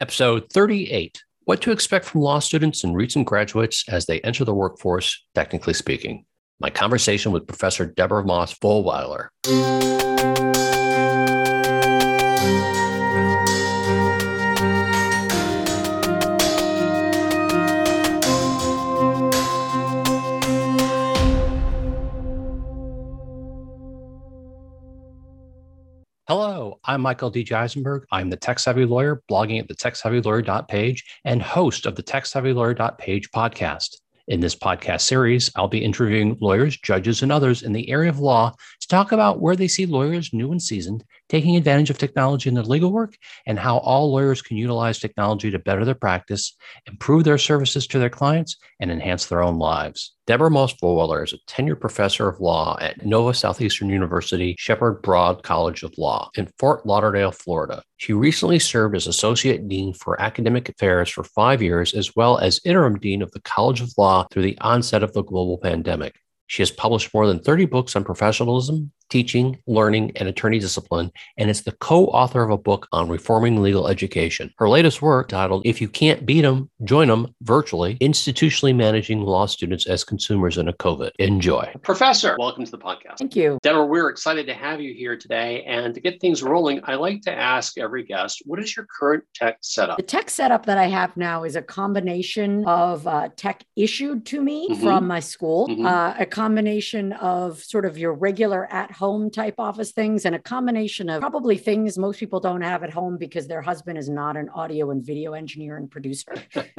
Episode 38 What to Expect from Law Students and Recent Graduates as They Enter the Workforce, Technically Speaking. My conversation with Professor Deborah Moss Vollweiler. I'm Michael D. Eisenberg. I'm the Tech Savvy Lawyer, blogging at the techsavvylawyer.page and host of the techsavvylawyer.page podcast. In this podcast series, I'll be interviewing lawyers, judges, and others in the area of law to talk about where they see lawyers, new and seasoned, taking advantage of technology in their legal work, and how all lawyers can utilize technology to better their practice, improve their services to their clients, and enhance their own lives. Deborah Moss Vollweiler is a tenured professor of law at Nova Southeastern University Sheppard Broad College of Law in Fort Lauderdale, Florida. She recently served as Associate Dean for Academic Affairs for five years, as well as Interim Dean of the College of Law through the onset of the global pandemic. She has published more than 30 books on professionalism, teaching, learning, and attorney discipline, and is the co author of a book on reforming legal education. Her latest work, titled If You Can't Beat Them, Join Them Virtually Institutionally Managing Law Students as Consumers in a COVID. Enjoy. Professor, welcome to the podcast. Thank you. Deborah, we're excited to have you here today. And to get things rolling, I like to ask every guest what is your current tech setup? The tech setup that I have now is a combination of uh, tech issued to me mm-hmm. from my school, mm-hmm. uh, a combination of sort of your regular at home type office things and a combination of probably things most people don't have at home because their husband is not an audio and video engineer and producer.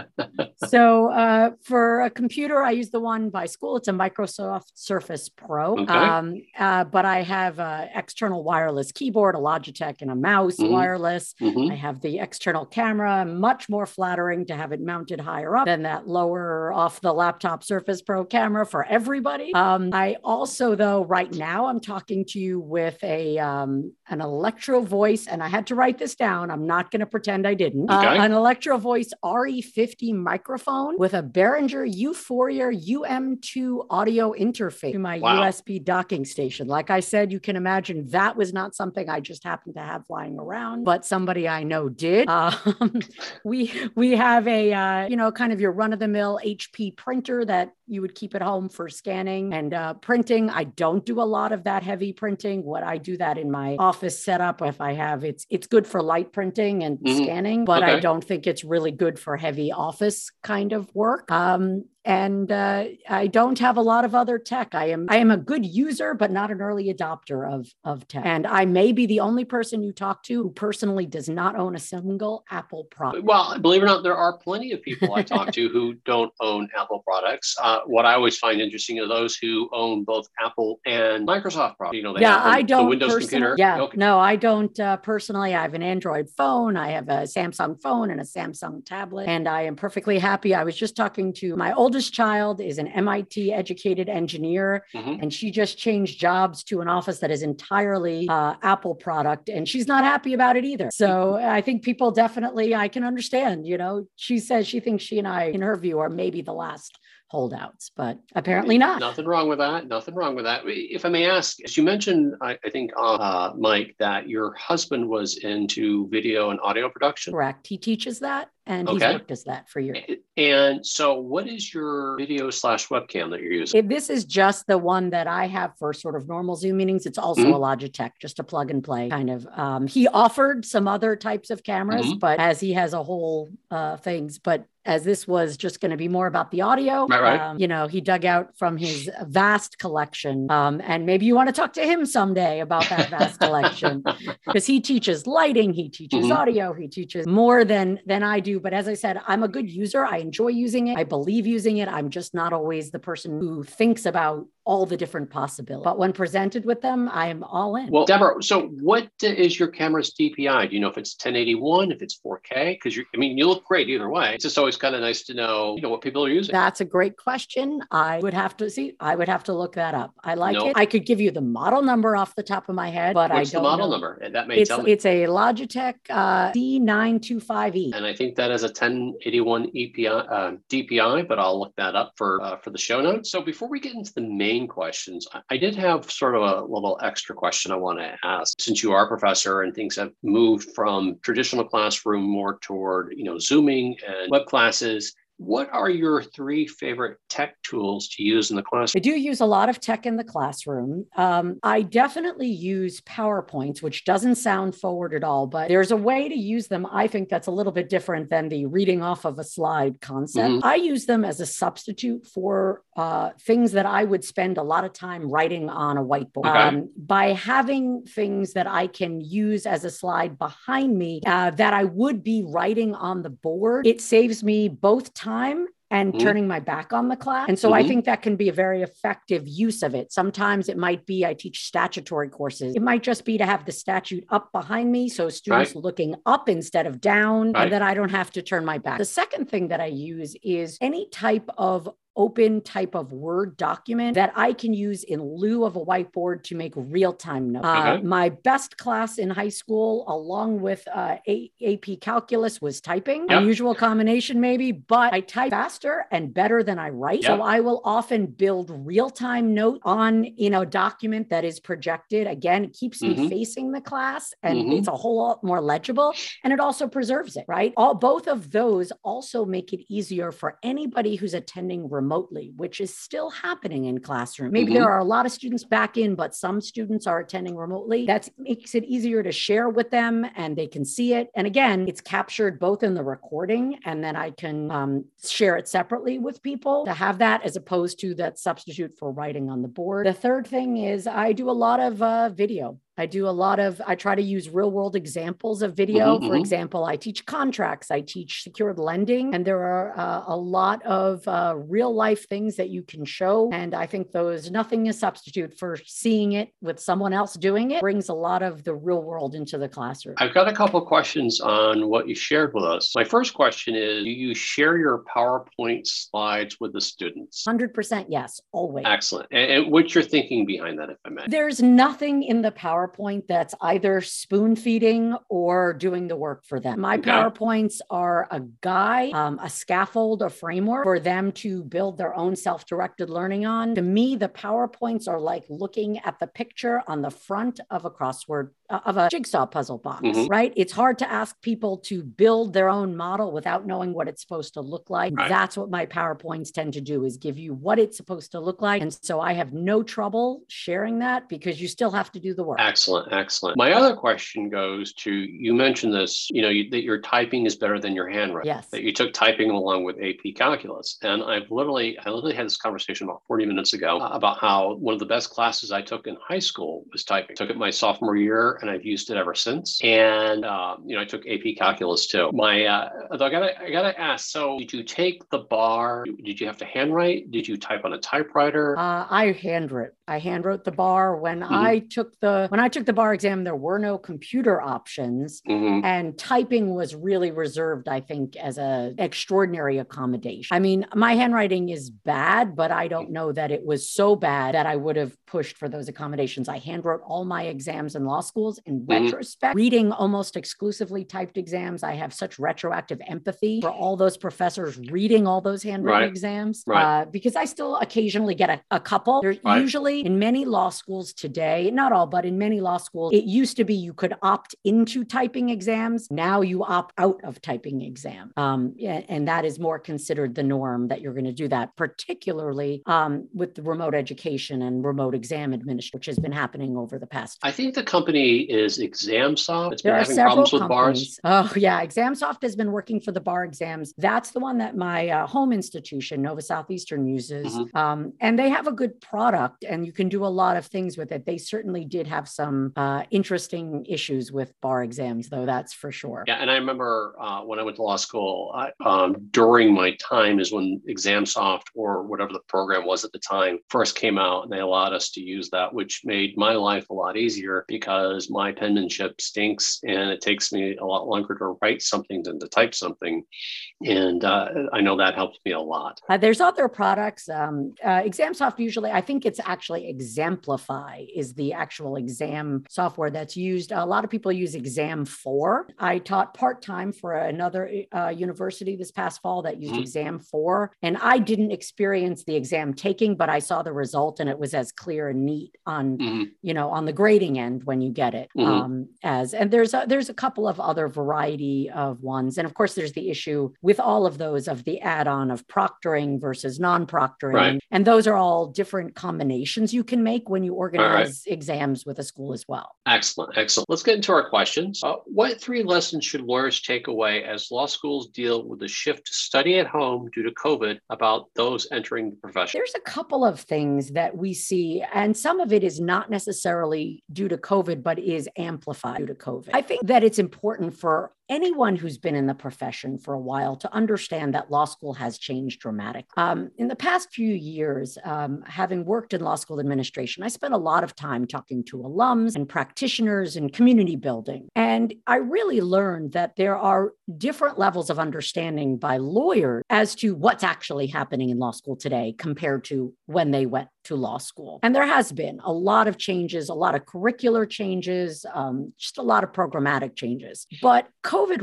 so uh, for a computer, I use the one by school. It's a Microsoft Surface Pro. Okay. Um, uh, but I have an external wireless keyboard, a Logitech, and a mouse mm-hmm. wireless. Mm-hmm. I have the external camera, much more flattering to have it mounted higher up than that lower off the laptop Surface Pro camera for everybody. Um, I also, though, right now I'm talking to you with a um, an Electro Voice, and I had to write this down. I'm not going to pretend I didn't. Okay. Uh, an Electro Voice RE50 microphone with a Behringer U-Phoria UM2 audio interface to my wow. USB docking station. Like I said, you can imagine that was not something I just happened to have flying around, but somebody I know did. Um, we we have a uh, you know kind of your run of the mill HP printer that you would keep at home for scanning and uh, printing. I don't do a lot of that heavy printing. What I do that in my office setup if I have it's it's good for light printing and mm-hmm. scanning, but okay. I don't think it's really good for heavy office kind of work. Um, and uh, I don't have a lot of other tech. I am I am a good user, but not an early adopter of of tech. And I may be the only person you talk to who personally does not own a single Apple product. Well, believe it or not, there are plenty of people I talk to who don't own Apple products. Uh, what I always find interesting are those who own both Apple and Microsoft products. You know, yeah, I don't. The Windows computer. Yeah, okay. no, I don't uh, personally. I have an Android phone. I have a Samsung phone and a Samsung tablet, and I am perfectly happy. I was just talking to my old oldest child is an MIT educated engineer, mm-hmm. and she just changed jobs to an office that is entirely uh, Apple product, and she's not happy about it either. So I think people definitely, I can understand. You know, she says she thinks she and I, in her view, are maybe the last holdouts, but apparently not. Nothing wrong with that. Nothing wrong with that. If I may ask, as you mentioned, I, I think, uh, Mike, that your husband was into video and audio production. Correct. He teaches that and okay. he's worked as that for years. And so, what is your video slash webcam that you're using? If this is just the one that I have for sort of normal Zoom meetings. It's also mm-hmm. a Logitech, just a plug and play kind of. Um, he offered some other types of cameras, mm-hmm. but as he has a whole uh, things, but as this was just going to be more about the audio. Right, right. Um, you know, he dug out from his vast collection. Um, and maybe you want to talk to him someday about that vast collection because he teaches lighting, he teaches mm-hmm. audio, he teaches more than than I do. But as I said, I'm a good user. I enjoy using it. I believe using it. I'm just not always the person who thinks about all the different possibilities. But when presented with them, I am all in. Well, Deborah, so what is your camera's DPI? Do you know if it's 1081, if it's 4K? Because you, I mean, you look great either way. It's just always kind of nice to know, you know, what people are using. That's a great question. I would have to see. I would have to look that up. I like it. I could give you the model number off the top of my head, but What's I don't. the model know. number? That may it's, tell me. It's a Logitech uh, C925E, and I think that is a 1081 EPI uh, DPI, but I'll look that up for uh, for the show notes. So before we get into the main main questions. I did have sort of a little extra question I want to ask. Since you are a professor and things have moved from traditional classroom more toward, you know, Zooming and web classes, what are your three favorite tech tools to use in the classroom? I do use a lot of tech in the classroom. Um, I definitely use PowerPoints, which doesn't sound forward at all, but there's a way to use them. I think that's a little bit different than the reading off of a slide concept. Mm-hmm. I use them as a substitute for uh, things that I would spend a lot of time writing on a whiteboard. Okay. Um, by having things that I can use as a slide behind me uh, that I would be writing on the board, it saves me both time time and mm-hmm. turning my back on the class. And so mm-hmm. I think that can be a very effective use of it. Sometimes it might be I teach statutory courses. It might just be to have the statute up behind me so students right. looking up instead of down right. and that I don't have to turn my back. The second thing that I use is any type of open type of Word document that I can use in lieu of a whiteboard to make real time notes. Uh, my best class in high school, along with uh, a- AP Calculus, was typing. Yep. Unusual combination, maybe, but I type faster and better than I write. Yep. So I will often build real time note on you know document that is projected. Again, it keeps mm-hmm. me facing the class, and mm-hmm. it's a whole lot more legible, and it also preserves it. Right, all both of those also make it easier for anybody who's attending remotely, which is still happening in classroom. Maybe mm-hmm. there are a lot of students back in, but some students are attending remotely. That makes it easier to share with them and they can see it. And again, it's captured both in the recording and then I can um, share it separately with people to have that as opposed to that substitute for writing on the board. The third thing is I do a lot of uh, video. I do a lot of, I try to use real world examples of video. Mm-hmm, For mm-hmm. example, I teach contracts, I teach secured lending, and there are uh, a lot of uh, real life things that you can show. And I think those, nothing is substitute for seeing it with someone else doing it, brings a lot of the real world into the classroom. I've got a couple of questions on what you shared with us. My first question is Do you share your PowerPoint slides with the students? 100% yes, always. Excellent. And, and what's your thinking behind that, if I may? There's nothing in the PowerPoint PowerPoint that's either spoon feeding or doing the work for them. My okay. PowerPoints are a guide, um, a scaffold, a framework for them to build their own self directed learning on. To me, the PowerPoints are like looking at the picture on the front of a crossword uh, of a jigsaw puzzle box, mm-hmm. right? It's hard to ask people to build their own model without knowing what it's supposed to look like. Right. That's what my PowerPoints tend to do is give you what it's supposed to look like. And so I have no trouble sharing that because you still have to do the work. Excellent, excellent. My other question goes to you mentioned this, you know, you, that your typing is better than your handwriting. Yes. That you took typing along with AP Calculus. And I've literally, I literally had this conversation about 40 minutes ago about how one of the best classes I took in high school was typing. I took it my sophomore year and I've used it ever since. And um, you know, I took AP Calculus too. My, uh, I gotta, I gotta ask. So, did you take the bar? Did you have to handwrite? Did you type on a typewriter? Uh, I handwrote. I handwrote the bar when mm-hmm. I took the when I took the bar exam. There were no computer options, mm-hmm. and typing was really reserved. I think as a extraordinary accommodation. I mean, my handwriting is bad, but I don't know that it was so bad that I would have pushed for those accommodations. I handwrote all my exams in law schools in mm-hmm. retrospect. Reading almost exclusively typed exams, I have such retroactive empathy for all those professors reading all those handwritten right. exams right. Uh, because I still occasionally get a, a couple. There's right. usually in many law schools today, not all, but in many law schools, it used to be you could opt into typing exams. Now you opt out of typing exam. Um, and that is more considered the norm that you're going to do that, particularly um, with the remote education and remote exam administration, which has been happening over the past. I think the company is ExamSoft. It's been having problems with companies. bars. Oh, yeah. ExamSoft has been working for the bar exams. That's the one that my uh, home institution, Nova Southeastern, uses. Mm-hmm. Um, and they have a good product and you can do a lot of things with it. They certainly did have some uh, interesting issues with bar exams, though, that's for sure. Yeah. And I remember uh, when I went to law school, I, um, during my time is when ExamSoft or whatever the program was at the time first came out and they allowed us to use that, which made my life a lot easier because my penmanship stinks and it takes me a lot longer to write something than to type something. And uh, I know that helps me a lot. Uh, there's other products. Um, uh, ExamSoft usually, I think it's actually Examplify is the actual exam exam software that's used. A lot of people use Exam 4. I taught part time for another uh, university this past fall that used mm-hmm. Exam 4. And I didn't experience the exam taking, but I saw the result and it was as clear and neat on, mm-hmm. you know, on the grading end when you get it. Mm-hmm. Um, as and there's a, there's a couple of other variety of ones. And of course, there's the issue with all of those of the add on of proctoring versus non proctoring. Right. And those are all different combinations you can make when you organize right. exams with a school as well. Excellent. Excellent. Let's get into our questions. Uh, what three lessons should lawyers take away as law schools deal with the shift to study at home due to COVID about those entering the profession? There's a couple of things that we see, and some of it is not necessarily due to COVID, but is amplified due to COVID. I think that it's important for anyone who's been in the profession for a while to understand that law school has changed dramatically. Um, in the past few years, um, having worked in law school administration, I spent a lot of time talking to alums and practitioners and community building. And I really learned that there are different levels of understanding by lawyers as to what's actually happening in law school today compared to when they went to law school. And there has been a lot of changes, a lot of curricular changes, um, just a lot of programmatic changes. But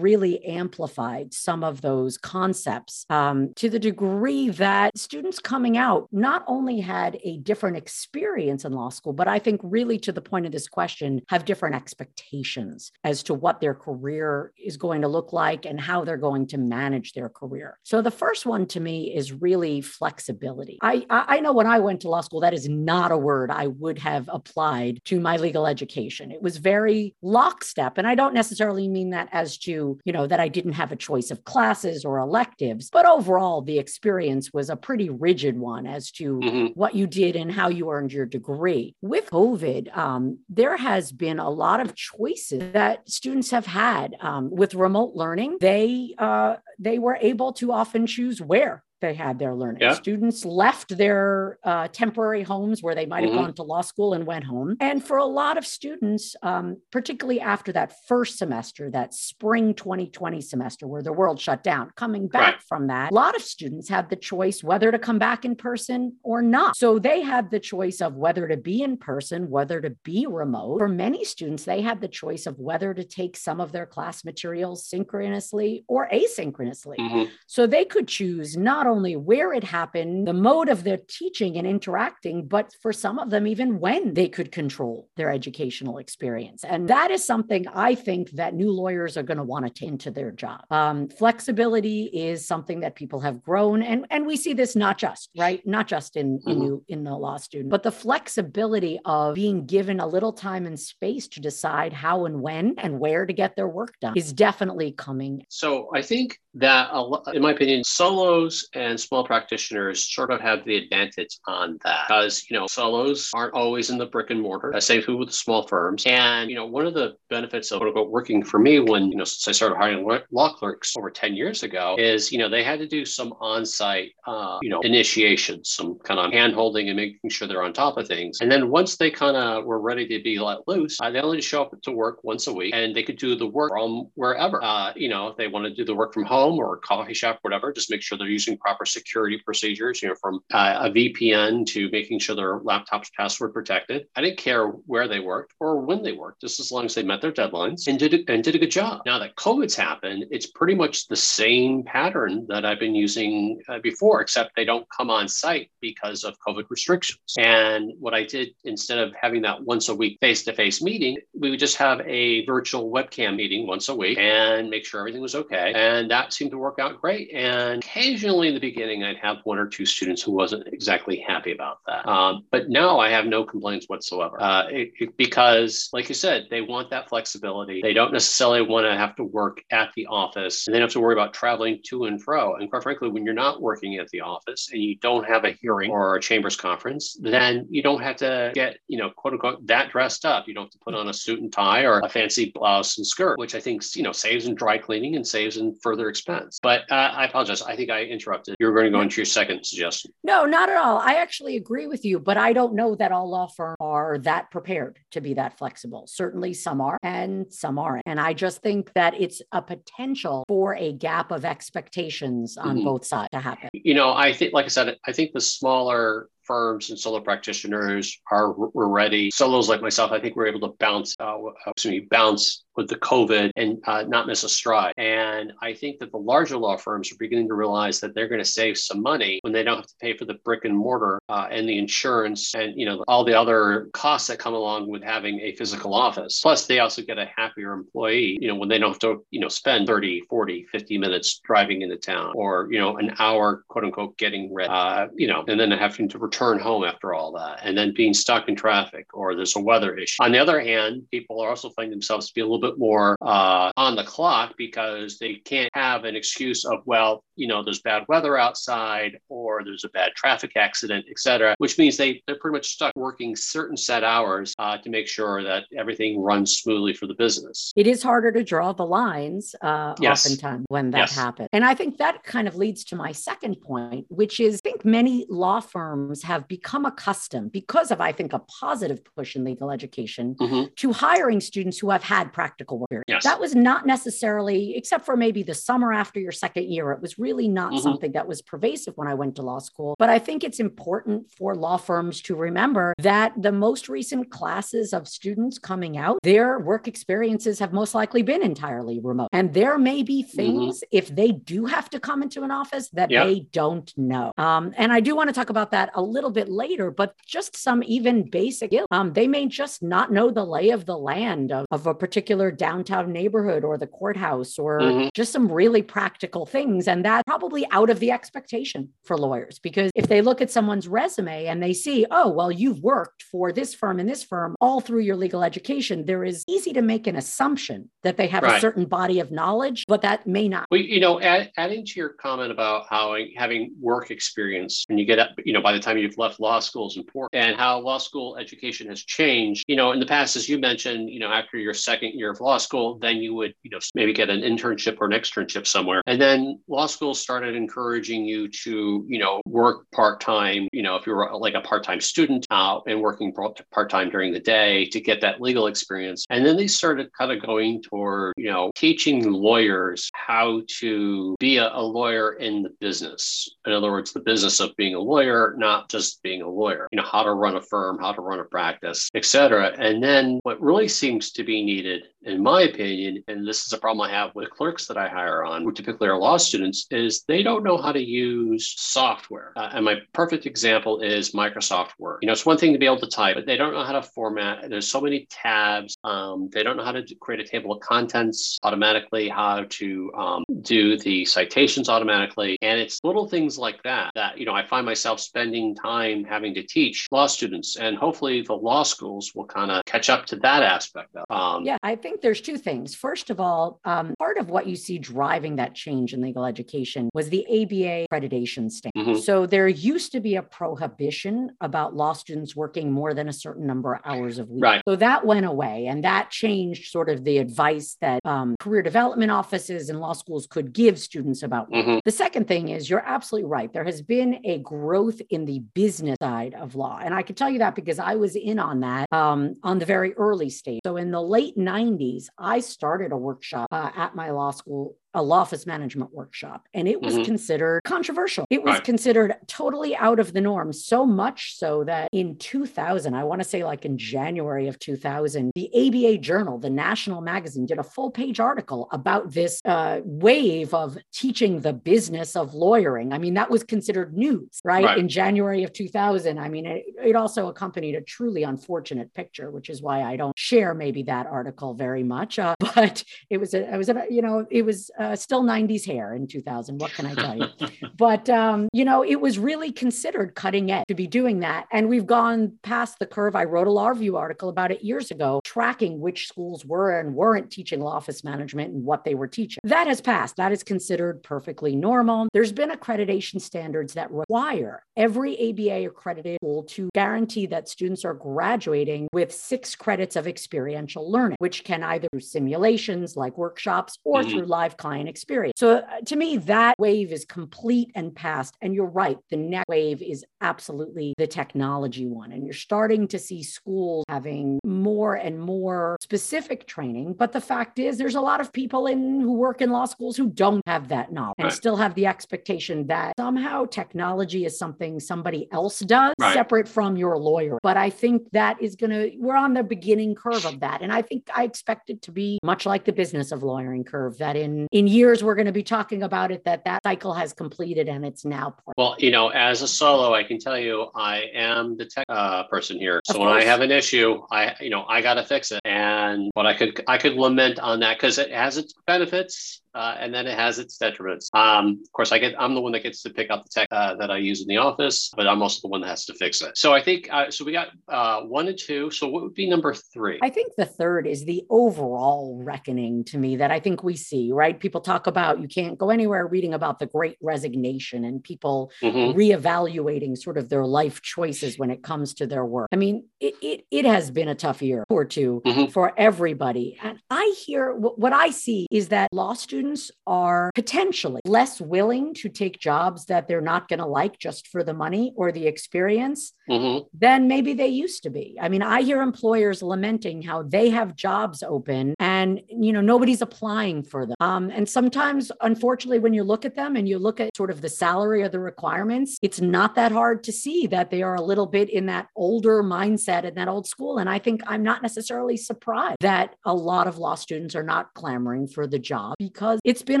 really amplified some of those concepts um, to the degree that students coming out not only had a different experience in law school, but I think really to the point of this question, have different expectations as to what their career is going to look like and how they're going to manage their career. So the first one to me is really flexibility. I, I know when I went to law school, that is not a word I would have applied to my legal education. It was very lockstep. And I don't necessarily mean that as to, you know, that I didn't have a choice of classes or electives, but overall, the experience was a pretty rigid one as to mm-hmm. what you did and how you earned your degree. With COVID, um, there has been a lot of choices that students have had um, with remote learning. They uh, they were able to often choose where they had their learning. Yeah. Students left their uh, temporary homes where they might have mm-hmm. gone to law school and went home. And for a lot of students, um, particularly after that first semester, that spring 2020 semester where the world shut down, coming back right. from that, a lot of students had the choice whether to come back in person or not. So they had the choice of whether to be in person, whether to be remote. For many students, they had the choice of whether to take some of their class materials synchronously or asynchronously. Mm-hmm. So they could choose not only where it happened, the mode of their teaching and interacting, but for some of them, even when they could control their educational experience. And that is something I think that new lawyers are going to want to take into their job. Um, flexibility is something that people have grown, and, and we see this not just, right? Not just in, mm-hmm. in, new, in the law student, but the flexibility of being given a little time and space to decide how and when and where to get their work done is definitely coming. So I think that, in my opinion, solos and small practitioners sort of have the advantage on that because, you know, solos aren't always in the brick and mortar, same thing with the small firms. And, you know, one of the benefits of quote working for me when, you know, since I started hiring law clerks over 10 years ago is, you know, they had to do some on site, uh, you know, initiations, some kind of hand holding and making sure they're on top of things. And then once they kind of were ready to be let loose, uh, they only show up to work once a week and they could do the work from wherever. Uh, you know, if they want to do the work from home, home or a coffee shop, whatever, just make sure they're using proper security procedures, you know, from uh, a VPN to making sure their laptop's password protected. I didn't care where they worked or when they worked, just as long as they met their deadlines and did, a, and did a good job. Now that COVID's happened, it's pretty much the same pattern that I've been using uh, before, except they don't come on site because of COVID restrictions. And what I did instead of having that once a week face to face meeting, we would just have a virtual webcam meeting once a week and make sure everything was okay. And that seemed to work out great. And occasionally in the beginning, I'd have one or two students who wasn't exactly happy about that. Um, but now I have no complaints whatsoever uh, it, it, because, like you said, they want that flexibility. They don't necessarily want to have to work at the office and they don't have to worry about traveling to and fro. And quite frankly, when you're not working at the office and you don't have a hearing or a chambers conference, then you don't have to get, you know, quote unquote, that dressed up. You don't have to put on a suit and tie or a fancy blouse and skirt, which I think, you know, saves in dry cleaning and saves in further expense. But uh, I apologize. I think I interrupted. You were going to go into your second suggestion. No, not at all. I actually agree with you, but I don't know that all law firms are that prepared to be that flexible. Certainly some are and some aren't. And I just think that it's a potential for a gap of expectations on mm-hmm. both sides to happen. You know, I think, like I said, I think the smaller firms and solo practitioners are were ready. Solos like myself, I think we're able to bounce, uh, excuse me, bounce with the COVID and uh, not miss a stride. And I think that the larger law firms are beginning to realize that they're going to save some money when they don't have to pay for the brick and mortar uh, and the insurance and you know all the other costs that come along with having a physical office. Plus, they also get a happier employee. You know when they don't have to you know spend 30, 40, 50 minutes driving into town or you know an hour quote unquote getting ready. Uh, you know and then having to return home after all that and then being stuck in traffic or there's a weather issue. On the other hand, people are also finding themselves to be a little bit more uh, on the clock because they can't have an excuse of, well, you know, there's bad weather outside or there's a bad traffic accident, et cetera, which means they, they're pretty much stuck working certain set hours uh, to make sure that everything runs smoothly for the business. It is harder to draw the lines uh, yes. oftentimes when that yes. happens. And I think that kind of leads to my second point, which is I think many law firms have become accustomed because of, I think, a positive push in legal education mm-hmm. to hiring students who have had practical work. Yes. That was not necessarily, except for maybe the summer after your second year, it was really not mm-hmm. something that was pervasive when I went to law school. But I think it's important for law firms to remember that the most recent classes of students coming out, their work experiences have most likely been entirely remote. And there may be mm-hmm. things, mm-hmm. if they do have to come into an office, that yep. they don't know. Um, and I do want to talk about that a little bit later, but just some even basic, um, they may just not know the lay of the land of, of a particular downtown neighborhood or the courthouse or mm-hmm. just some really practical things. And that probably out of the expectation for lawyers, because if they look at someone's resume and they see, oh, well, you've worked for this firm and this firm all through your legal education, there is easy to make an assumption that they have right. a certain body of knowledge, but that may not. Well, you know, add, adding to your comment about how having work experience when you get up, you know, by the time you've left law school is important and how law school education has changed. You know, in the past, as you mentioned, you know, after your second year of law school, then you would, you know, maybe get an internship or an externship somewhere. And then law school started encouraging you to, you know, work part time, you know, if you were like a part time student uh, and working part time during the day to get that legal experience. And then they started kind of going toward, you know, teaching lawyers how to be a, a lawyer in the business. In other words, the business of being a lawyer, not just being a lawyer, you know, how to run a firm, how to run a practice, et cetera. And then what really seems to be needed in my opinion, and this is a problem I have with clerks that I hire on, who typically are law students, is they don't know how to use software. Uh, and my perfect example is Microsoft Word. You know, it's one thing to be able to type, but they don't know how to format. There's so many tabs. Um, they don't know how to create a table of contents automatically, how to um, do the citations automatically. And it's little things like that that, you know, I find myself spending time having to teach law students. And hopefully the law schools will kind of catch up to that aspect of um, Yeah, I think there's two things. First of all, um, part of what you see driving that change in legal education was the ABA accreditation standard. Mm-hmm. So there used to be a prohibition about law students working more than a certain number of hours a week. Right. So that went away, and that changed sort of the advice that um, career development offices and law schools could give students about. Mm-hmm. The second thing is you're absolutely right. There has been a growth in the business side of law, and I can tell you that because I was in on that um, on the very early stage. So in the late 90s 90s, I started a workshop uh, at my law school a law office management workshop and it was mm-hmm. considered controversial. It was right. considered totally out of the norm, so much so that in 2000, I want to say like in January of 2000, the ABA Journal, the national magazine, did a full page article about this uh, wave of teaching the business of lawyering. I mean, that was considered news, right? right. In January of 2000. I mean, it, it also accompanied a truly unfortunate picture, which is why I don't share maybe that article very much. Uh, but it was, a, it was, a, you know, it was, uh, still 90s hair in 2000. What can I tell you? but, um, you know, it was really considered cutting edge to be doing that. And we've gone past the curve. I wrote a law review article about it years ago, tracking which schools were and weren't teaching law office management and what they were teaching. That has passed. That is considered perfectly normal. There's been accreditation standards that require every ABA accredited school to guarantee that students are graduating with six credits of experiential learning, which can either through simulations like workshops or mm-hmm. through live content client experience. So uh, to me, that wave is complete and past. And you're right, the next wave is absolutely the technology one. And you're starting to see schools having more and more specific training. But the fact is, there's a lot of people in who work in law schools who don't have that knowledge and right. still have the expectation that somehow technology is something somebody else does right. separate from your lawyer. But I think that is going to, we're on the beginning curve of that. And I think I expect it to be much like the business of lawyering curve that in, in years we're going to be talking about it, that that cycle has completed and it's now. Well, you know, as a solo, I can tell you, I am the tech uh, person here. So when I have an issue, I, you know, I got to fix it. And what I could, I could lament on that because it has its benefits uh, and then it has its detriments. Um, of course, I get I'm the one that gets to pick up the tech uh, that I use in the office, but I'm also the one that has to fix it. So I think uh, so. We got uh, one and two. So what would be number three? I think the third is the overall reckoning to me that I think we see. Right? People talk about you can't go anywhere reading about the Great Resignation and people mm-hmm. reevaluating sort of their life choices when it comes to their work. I mean, it it, it has been a tough year or 2 mm-hmm. for everybody, and I hear what I see is that law students students are potentially less willing to take jobs that they're not going to like just for the money or the experience mm-hmm. than maybe they used to be. I mean, I hear employers lamenting how they have jobs open and you know nobody's applying for them. Um, and sometimes, unfortunately, when you look at them and you look at sort of the salary or the requirements, it's not that hard to see that they are a little bit in that older mindset and that old school. And I think I'm not necessarily surprised that a lot of law students are not clamoring for the job because because it's been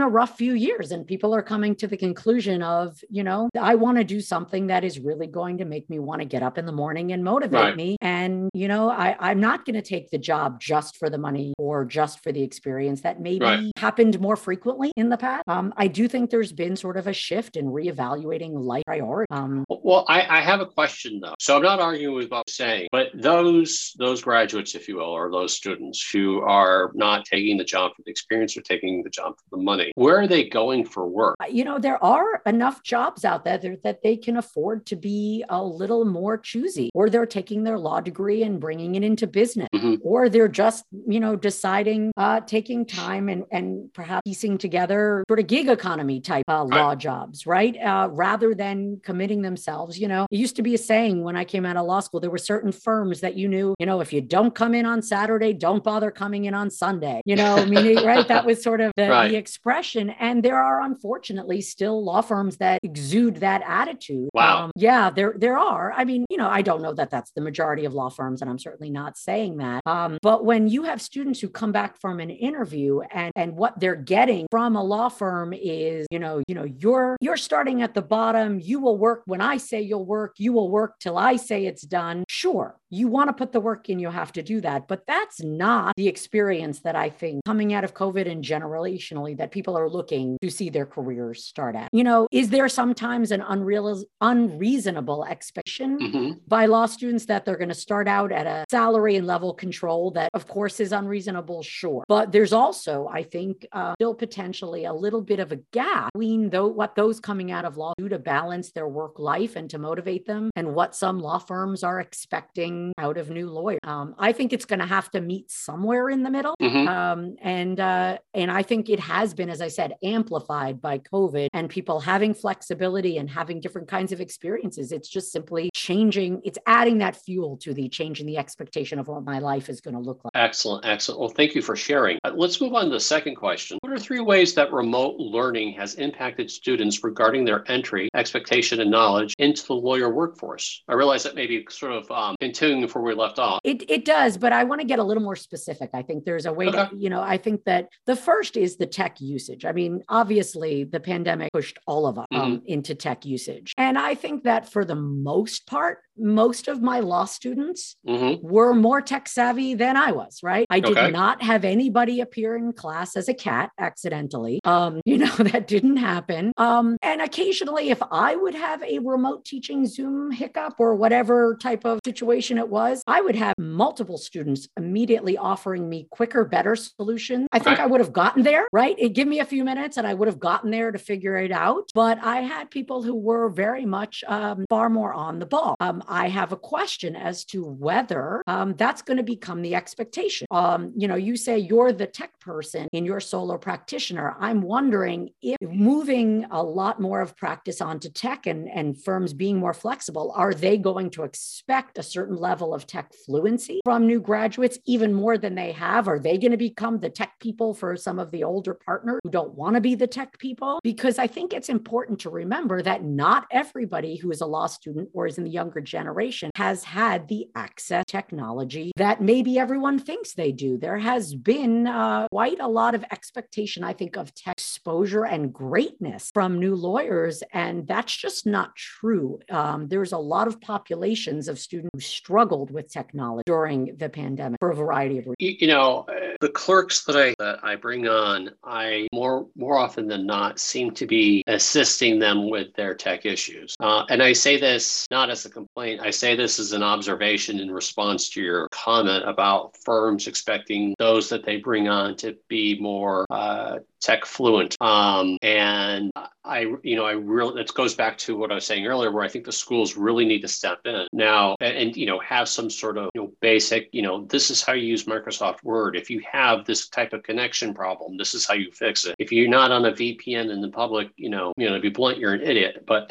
a rough few years and people are coming to the conclusion of, you know, I want to do something that is really going to make me want to get up in the morning and motivate right. me. And, you know, I, I'm not going to take the job just for the money or just for the experience that maybe right. happened more frequently in the past. Um, I do think there's been sort of a shift in reevaluating life priority. Um, well, I, I have a question though. So I'm not arguing with what I'm saying, but those those graduates, if you will, or those students who are not taking the job for the experience or taking the job the money. Where are they going for work? Uh, you know, there are enough jobs out there that they can afford to be a little more choosy, or they're taking their law degree and bringing it into business, mm-hmm. or they're just, you know, deciding, uh, taking time and, and perhaps piecing together sort of gig economy type uh, law right. jobs, right? Uh, rather than committing themselves. You know, it used to be a saying when I came out of law school, there were certain firms that you knew, you know, if you don't come in on Saturday, don't bother coming in on Sunday. You know, I mean, right? That was sort of the, right the expression. And there are unfortunately still law firms that exude that attitude. Wow. Um, yeah, there there are. I mean, you know, I don't know that that's the majority of law firms, and I'm certainly not saying that. Um, but when you have students who come back from an interview and and what they're getting from a law firm is, you know, you know, you're you're starting at the bottom. You will work when I say you'll work. You will work till I say it's done. Sure, you want to put the work in. You have to do that, but that's not the experience that I think coming out of COVID and generational that people are looking to see their careers start at. You know, is there sometimes an unreal, unreasonable expectation mm-hmm. by law students that they're going to start out at a salary and level control that, of course, is unreasonable? Sure. But there's also, I think, uh, still potentially a little bit of a gap between though, what those coming out of law do to balance their work life and to motivate them and what some law firms are expecting out of new lawyers. Um, I think it's going to have to meet somewhere in the middle. Mm-hmm. Um, and, uh, and I think it has been, as I said, amplified by COVID and people having flexibility and having different kinds of experiences. It's just simply changing, it's adding that fuel to the change in the expectation of what my life is going to look like. Excellent. Excellent. Well, thank you for sharing. Uh, let's move on to the second question. What are three ways that remote learning has impacted students regarding their entry, expectation, and knowledge into the lawyer workforce? I realize that maybe sort of um, continuing before we left off. It, it does, but I want to get a little more specific. I think there's a way okay. to, you know, I think that the first is the tech usage. I mean, obviously, the pandemic pushed all of us um, mm-hmm. into tech usage. And I think that for the most part, most of my law students mm-hmm. were more tech savvy than I was, right? I did okay. not have anybody appear in class as a cat accidentally. Um, you know, that didn't happen. Um, and occasionally, if I would have a remote teaching Zoom hiccup or whatever type of situation it was, I would have multiple students immediately offering me quicker, better solutions. I think right. I would have gotten there, right? Right? It give me a few minutes and I would have gotten there to figure it out. But I had people who were very much um, far more on the ball. Um, I have a question as to whether um, that's going to become the expectation. Um, you know, you say you're the tech person in your solo practitioner. I'm wondering if moving a lot more of practice onto tech and, and firms being more flexible, are they going to expect a certain level of tech fluency from new graduates, even more than they have? Are they going to become the tech people for some of the older partners who don't want to be the tech people? Because I think it's important to remember that not everybody who is a law student or is in the younger generation has had the access technology that maybe everyone thinks they do. There has been uh, quite a lot of expectation, I think, of tech exposure and greatness from new lawyers. And that's just not true. Um, there's a lot of populations of students who struggled with technology during the pandemic for a variety of reasons. You, you know, uh, the clerks that I that I bring on, I more more often than not seem to be assisting them with their tech issues. Uh, and I say this not as a complaint. I say this as an observation in response to your comment about firms expecting those that they bring on to be more uh, tech fluent. Um, and I, you know, I really, it goes back to what I was saying earlier, where I think the schools really need to step in now and, and, you know, have some sort of, you know, basic, you know, this is how you use Microsoft Word. If you have this type of connection problem, this is how you fix it. If you're not on a VPN in the public, you know, you know, to be blunt, you're an idiot, but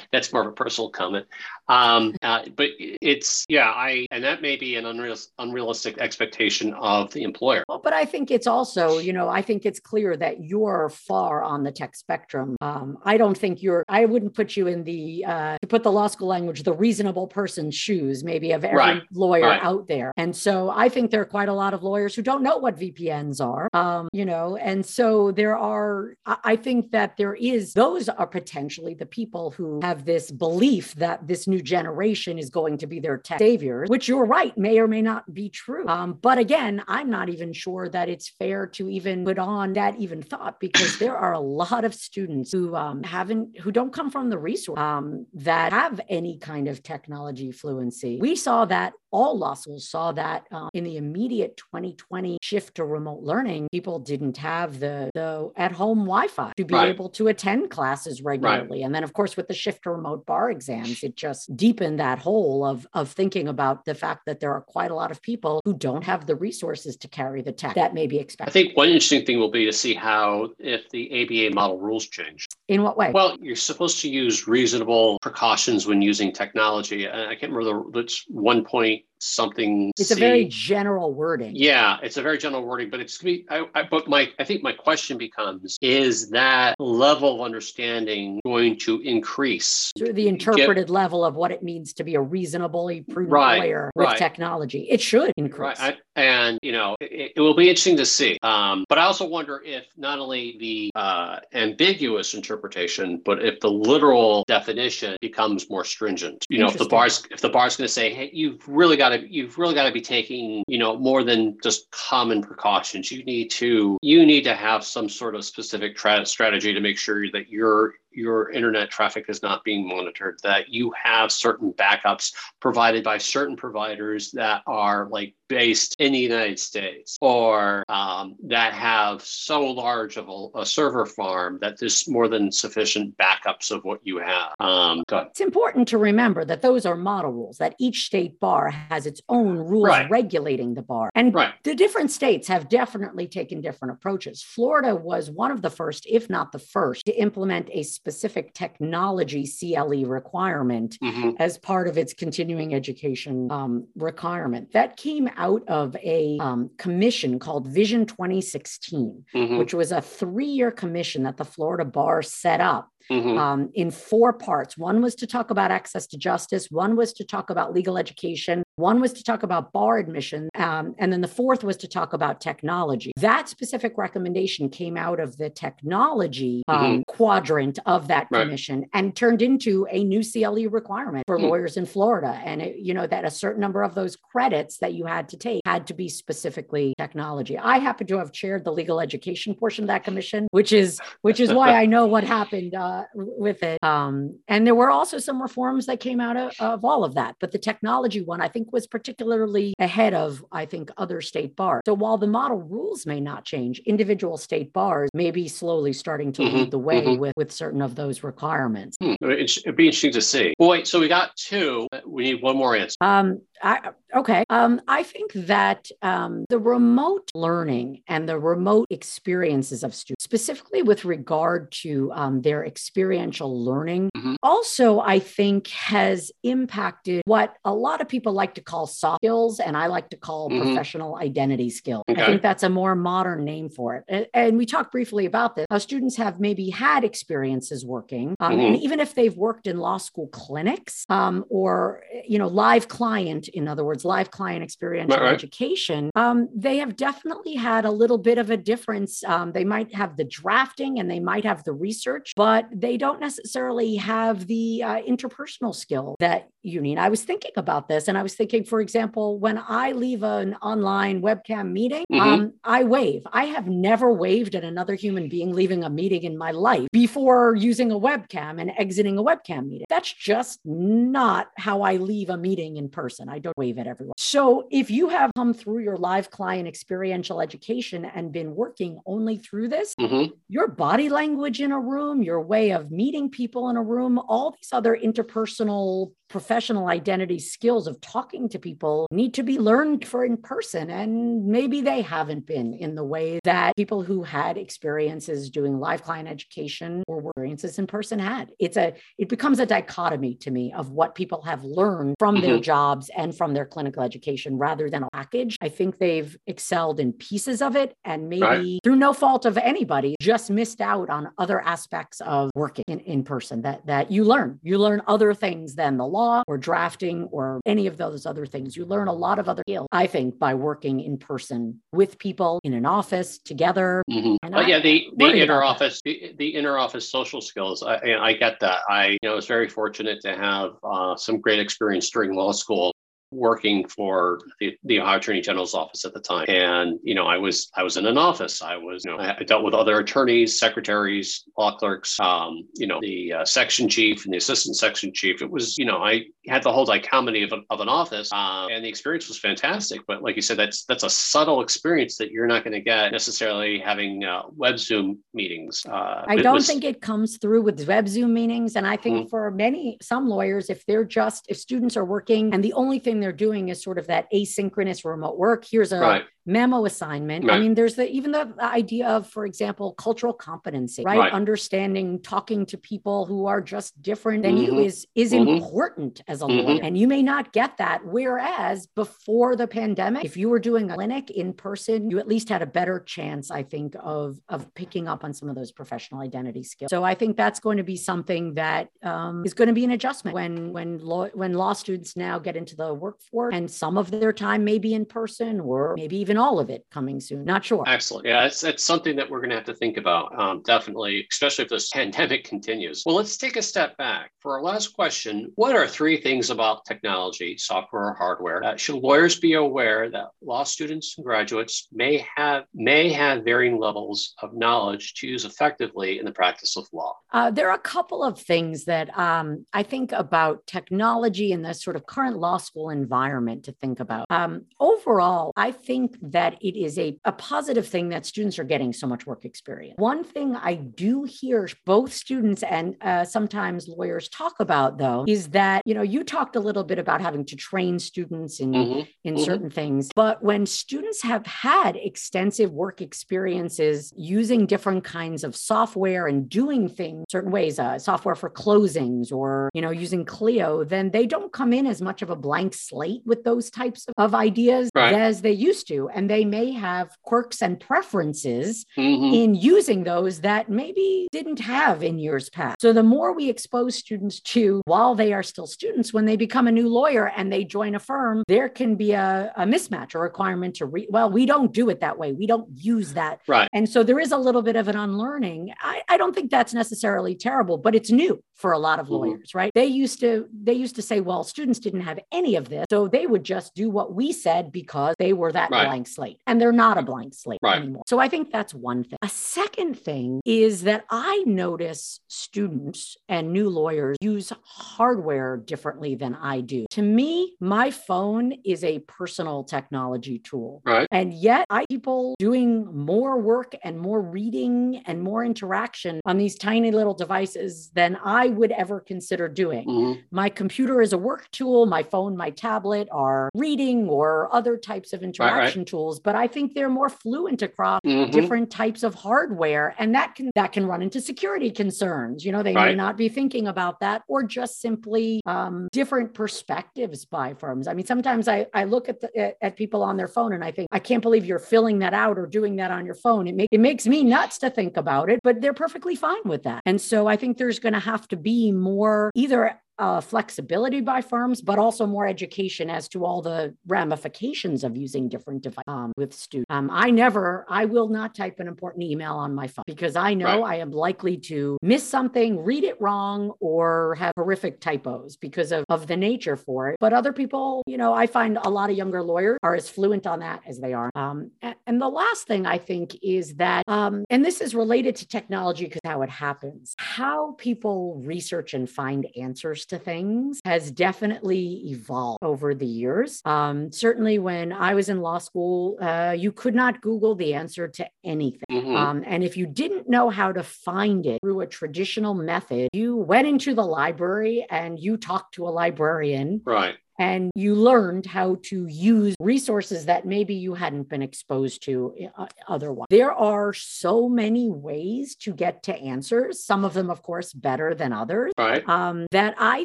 that's more of a personal comment. Um, uh, but it's, yeah, I, and that may be an unreal, unrealistic expectation of the employer. Well, but I think it's also, you know, I think it's clear clear that you're far on the tech spectrum. Um, I don't think you're, I wouldn't put you in the, uh, to put the law school language, the reasonable person's shoes, maybe of every right. lawyer right. out there. And so I think there are quite a lot of lawyers who don't know what VPNs are, um, you know, and so there are, I think that there is, those are potentially the people who have this belief that this new generation is going to be their tech saviors, which you're right, may or may not be true. Um, but again, I'm not even sure that it's fair to even put on that even thought because there are a lot of students who um, haven't who don't come from the resource um, that have any kind of technology fluency. We saw that all law schools saw that uh, in the immediate 2020 shift to remote learning, people didn't have the, the at home Wi Fi to be right. able to attend classes regularly. Right. And then, of course, with the shift to remote bar exams, it just deepened that hole of, of thinking about the fact that there are quite a lot of people who don't have the resources to carry the tech that may be expected. I think one interesting thing will be to see how if the ABA model rules change. In what way? Well, you're supposed to use reasonable precautions when using technology. I can't remember the, that's one point something. It's C. a very general wording. Yeah, it's a very general wording, but it's. I, I, but my, I think my question becomes: Is that level of understanding going to increase? The interpreted Get, level of what it means to be a reasonably prudent right, player with right. technology. It should increase. Right. I, and you know, it, it, will be interesting to see. Um, but I also wonder if not only the uh, ambiguous interpretation, but if the literal definition becomes more stringent. You know, if the bar's if the bar's going to say, "Hey, you've really got got to you've really got to be taking you know more than just common precautions. You need to you need to have some sort of specific tra- strategy to make sure that you're your internet traffic is not being monitored, that you have certain backups provided by certain providers that are like based in the United States or um, that have so large of a, a, server farm that there's more than sufficient backups of what you have. Um, it's important to remember that those are model rules, that each state bar has its own rules right. regulating the bar. And right. the different states have definitely taken different approaches. Florida was one of the first, if not the first, to implement a specific technology CLE requirement mm-hmm. as part of its continuing education um, requirement. That came out of a um, commission called Vision 2016, mm-hmm. which was a three year commission that the Florida Bar set up mm-hmm. um, in four parts. One was to talk about access to justice, one was to talk about legal education, one was to talk about bar admission, um, and then the fourth was to talk about technology. That specific recommendation came out of the technology um, mm-hmm. quadrant of that commission right. and turned into a new CLE requirement for mm-hmm. lawyers in Florida. And it, you know that a certain number of those credits that you had to take had to be specifically technology. I happen to have chaired the legal education portion of that commission, which is which is why I know what happened. Uh, uh, with it. Um, and there were also some reforms that came out of, of all of that. But the technology one, I think, was particularly ahead of, I think, other state bars. So while the model rules may not change, individual state bars may be slowly starting to mm-hmm, lead the way mm-hmm. with, with certain of those requirements. Hmm. It'd be interesting to see. Well, wait, so we got two. We need one more answer. Um, I, okay. Um, I think that um, the remote learning and the remote experiences of students, specifically with regard to um, their experiential learning, mm-hmm. also, I think has impacted what a lot of people like to call soft skills, and I like to call mm-hmm. professional identity skills. Okay. I think that's a more modern name for it. And, and we talked briefly about this. How students have maybe had experiences working, um, mm-hmm. and even if they've worked in law school clinics um, or you know live client in other words, live client experiential right. education, um, they have definitely had a little bit of a difference. Um, they might have the drafting and they might have the research, but they don't necessarily have the uh, interpersonal skill that you need. I was thinking about this and I was thinking, for example, when I leave an online webcam meeting, mm-hmm. um, I wave. I have never waved at another human being leaving a meeting in my life before using a webcam and exiting a webcam meeting. That's just not how I leave a meeting in person. I don't wave at everyone. So if you have come through your live client experiential education and been working only through this, mm-hmm. your body language in a room, your way of meeting people in a room, all these other interpersonal professional identity skills of talking to people need to be learned for in person and maybe they haven't been in the way that people who had experiences doing live client education or experiences in person had it's a it becomes a dichotomy to me of what people have learned from mm-hmm. their jobs and from their clinical education rather than a package i think they've excelled in pieces of it and maybe right. through no fault of anybody just missed out on other aspects of working in, in person that that you learn you learn other things than the law or drafting or any of those other things. You learn a lot of other skills, I think, by working in person with people in an office together. Mm-hmm. And yeah, the, the inner office, the, the, inner office social skills. I, I get that. I you know was very fortunate to have uh, some great experience during law school working for the, the Ohio Attorney General's office at the time. And, you know, I was I was in an office. I was, you know, I dealt with other attorneys, secretaries, law clerks, um, you know, the uh, section chief and the assistant section chief. It was, you know, I had the whole dichotomy of, a, of an office uh, and the experience was fantastic. But like you said, that's that's a subtle experience that you're not going to get necessarily having uh, web Zoom meetings. Uh, I don't was, think it comes through with web Zoom meetings. And I think mm-hmm. for many, some lawyers, if they're just, if students are working and the only thing they're doing is sort of that asynchronous remote work. Here's a right memo assignment. Right. I mean, there's the even the idea of, for example, cultural competency, right? right. Understanding, talking to people who are just different than mm-hmm. you is is mm-hmm. important as a mm-hmm. lawyer. And you may not get that. Whereas before the pandemic, if you were doing a clinic in person, you at least had a better chance, I think, of of picking up on some of those professional identity skills. So I think that's going to be something that um, is going to be an adjustment when when law when law students now get into the workforce and some of their time may be in person or maybe even all of it coming soon. Not sure. Excellent. Yeah, it's, it's something that we're going to have to think about, um, definitely, especially if this pandemic continues. Well, let's take a step back. For our last question, what are three things about technology, software or hardware, that should lawyers be aware that law students and graduates may have may have varying levels of knowledge to use effectively in the practice of law? Uh, there are a couple of things that um, I think about technology in the sort of current law school environment to think about. Um, overall, I think that it is a, a positive thing that students are getting so much work experience. One thing I do hear both students and uh, sometimes lawyers talk about, though, is that, you know, you talked a little bit about having to train students in, mm-hmm. in mm-hmm. certain things, but when students have had extensive work experiences using different kinds of software and doing things certain ways, uh, software for closings or, you know, using Clio, then they don't come in as much of a blank slate with those types of, of ideas right. as they used to and they may have quirks and preferences mm-hmm. in using those that maybe didn't have in years past. So the more we expose students to while they are still students, when they become a new lawyer and they join a firm, there can be a, a mismatch or requirement to read. Well, we don't do it that way. We don't use that. Right. And so there is a little bit of an unlearning. I, I don't think that's necessarily terrible, but it's new for a lot of mm-hmm. lawyers, right? They used to they used to say, well, students didn't have any of this, so they would just do what we said because they were that right. Blank slate, and they're not a blank slate right. anymore. So I think that's one thing. A second thing is that I notice students and new lawyers use hardware differently than I do. To me, my phone is a personal technology tool, right? And yet, I people doing more work and more reading and more interaction on these tiny little devices than I would ever consider doing. Mm-hmm. My computer is a work tool, my phone, my tablet are reading or other types of interaction. Tools, but I think they're more fluent across mm-hmm. different types of hardware and that can that can run into security concerns. You know, they right. may not be thinking about that or just simply um, different perspectives by firms. I mean, sometimes I, I look at the, at, at people on their phone and I think, I can't believe you're filling that out or doing that on your phone. It, make, it makes me nuts to think about it, but they're perfectly fine with that. And so I think there's going to have to to be more either uh, flexibility by firms, but also more education as to all the ramifications of using different devices um, with students. Um, I never, I will not type an important email on my phone because I know right. I am likely to miss something, read it wrong, or have horrific typos because of, of the nature for it. But other people, you know, I find a lot of younger lawyers are as fluent on that as they are. Um, and, and, the last thing I think is that, um, and this is related to technology because how it happens, how people research and find answers to things has definitely evolved over the years. Um, certainly, when I was in law school, uh, you could not Google the answer to anything. Mm-hmm. Um, and if you didn't know how to find it through a traditional method, you went into the library and you talked to a librarian. Right and you learned how to use resources that maybe you hadn't been exposed to uh, otherwise. There are so many ways to get to answers, some of them, of course, better than others, right. um, that I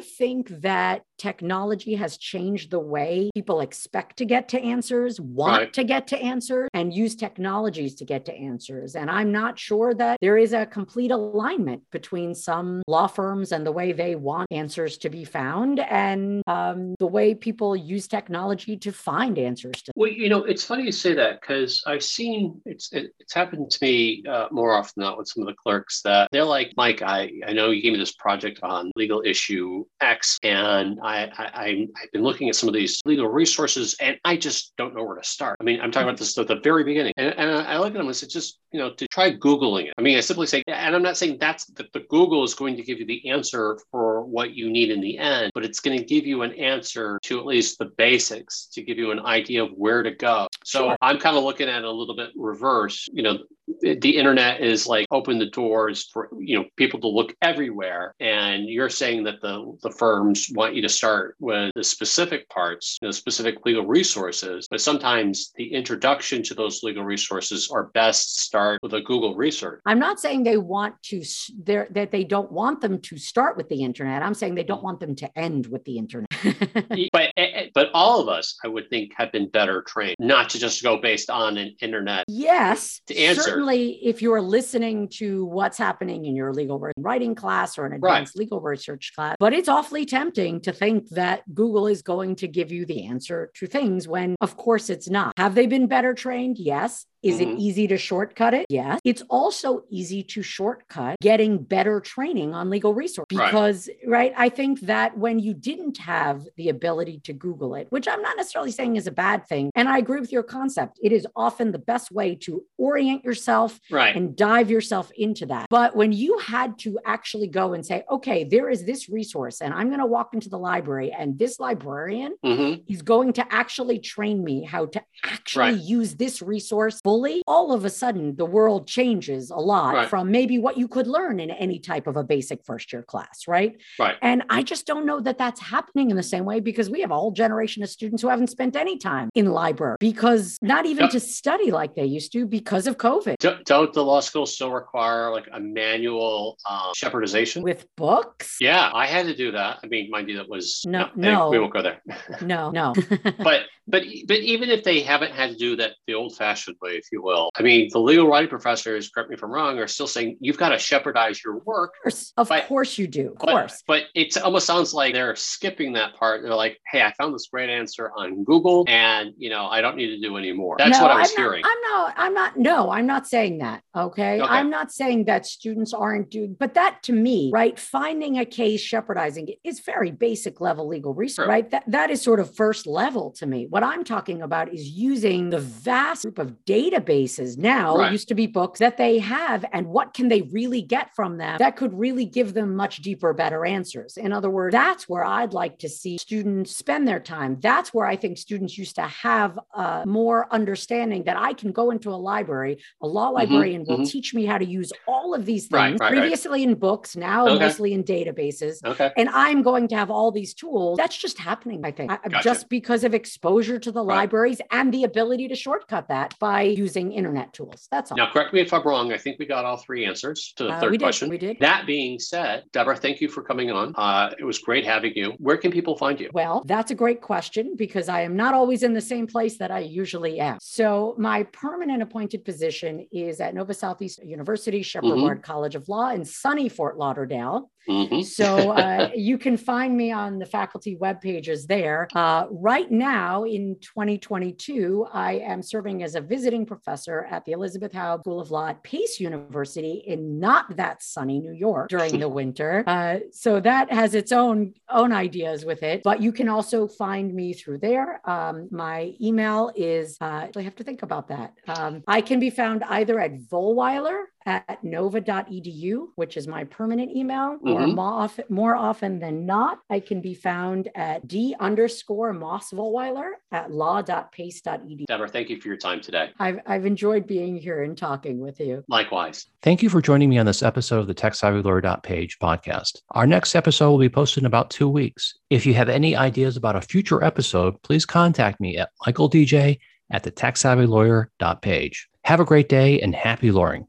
think that technology has changed the way people expect to get to answers, want right. to get to answers, and use technologies to get to answers. And I'm not sure that there is a complete alignment between some law firms and the way they want answers to be found and um, the way people use technology to find answers to. Well, you know, it's funny you say that because I've seen it's it, it's happened to me uh, more often than not with some of the clerks that they're like, Mike, I I know you gave me this project on legal issue X, and I I, I, have been looking at some of these legal resources and I just don't know where to start. I mean, I'm talking about this at the very beginning. And, and I look at them and say, just, you know, to try Googling it. I mean, I simply say, and I'm not saying that's that the Google is going to give you the answer for what you need in the end, but it's going to give you an answer to at least the basics to give you an idea of where to go. So sure. I'm kind of looking at it a little bit reverse. You know, the internet is like open the doors for you know people to look everywhere. And you're saying that the the firms want you to start with the specific parts you know, specific legal resources. But sometimes the introduction to those legal resources are best start with a google research. I'm not saying they want to that they don't want them to start with the internet. I'm saying they don't want them to end with the internet. But but all of us i would think have been better trained not to just go based on an internet yes to answer certainly if you're listening to what's happening in your legal writing class or an advanced right. legal research class, but it's awfully tempting to think that Google is going to give you the answer to things when, of course, it's not. Have they been better trained? Yes. Is mm-hmm. it easy to shortcut it? Yes. It's also easy to shortcut getting better training on legal resource because, right. right, I think that when you didn't have the ability to Google it, which I'm not necessarily saying is a bad thing, and I agree with your concept, it is often the best way to orient yourself right. and dive yourself into that. But when you had to actually go and say, okay, there is this resource, and I'm going to walk into the library, and this librarian mm-hmm. is going to actually train me how to actually right. use this resource fully, all of a sudden the world changes a lot right. from maybe what you could learn in any type of a basic first year class, right? Right. And I just don't know that that's happening in the same way because we have a whole generation of students who haven't spent any time in library because not even yep. to study like they used to because of COVID. Don't, don't the law schools still require like a manual um, shepardization with books? Yeah, I had to do that. I mean, mind you, that was no, no, we won't go there. no, no. but but but even if they haven't had to do that the old-fashioned way, if you will, I mean, the legal writing professors, correct me if I'm wrong, are still saying you've got to shepardize your work. Of course, of but, course you do. Of but, course. But it almost sounds like they're skipping that part. They're like, hey, I found this great answer on Google, and you know, I don't need to do any more. That's no, what I was I'm hearing. Not, I'm not. I'm not. No, I'm not saying that. Okay? okay. I'm not saying that students aren't doing, but that to me, right? Finding a case, shepardizing it is very basic level legal research, right? That that is sort of first level to me. What I'm talking about is using the vast group of databases now right. used to be books that they have, and what can they really get from them that could really give them much deeper, better answers. In other words, that's where I'd like to see students spend their time. That's where I think students used to have a more understanding that I can go into a library, a law mm-hmm, librarian will mm-hmm. teach me how to use all of these things right, right, previously in books, now okay. mostly in databases. Okay. And I'm going to have all these tools. That's just happening, I think, gotcha. just because of exposure to the libraries and the ability to shortcut that by using internet tools. That's all. Now, correct me if I'm wrong. I think we got all three answers to the uh, third we did, question. We did. That being said, Debra, thank you for coming on. Uh, it was great having you. Where can people find you? Well, that's a great question because I am not always in the same place that I usually am. So, my permanent appointed position is at Nova Southeast University, Shepard mm-hmm. Ward College of Law in sunny Fort Lauderdale. Mm-hmm. so uh, you can find me on the faculty web pages there. Uh, right now in 2022, I am serving as a visiting professor at the Elisabeth Haub School of Law at Pace University in not that sunny New York during the winter. Uh, so that has its own own ideas with it. But you can also find me through there. Um, my email is uh, I have to think about that. Um, I can be found either at Vollweiler at nova.edu, which is my permanent email, mm-hmm. or more often, more often than not, I can be found at d underscore mossvollweiler at law.pace.edu. Debra, thank you for your time today. I've, I've enjoyed being here and talking with you. Likewise. Thank you for joining me on this episode of the TechSavvyLawyer.page podcast. Our next episode will be posted in about two weeks. If you have any ideas about a future episode, please contact me at michaeldj at the TechSavvyLawyer.page. Have a great day and happy lawyering.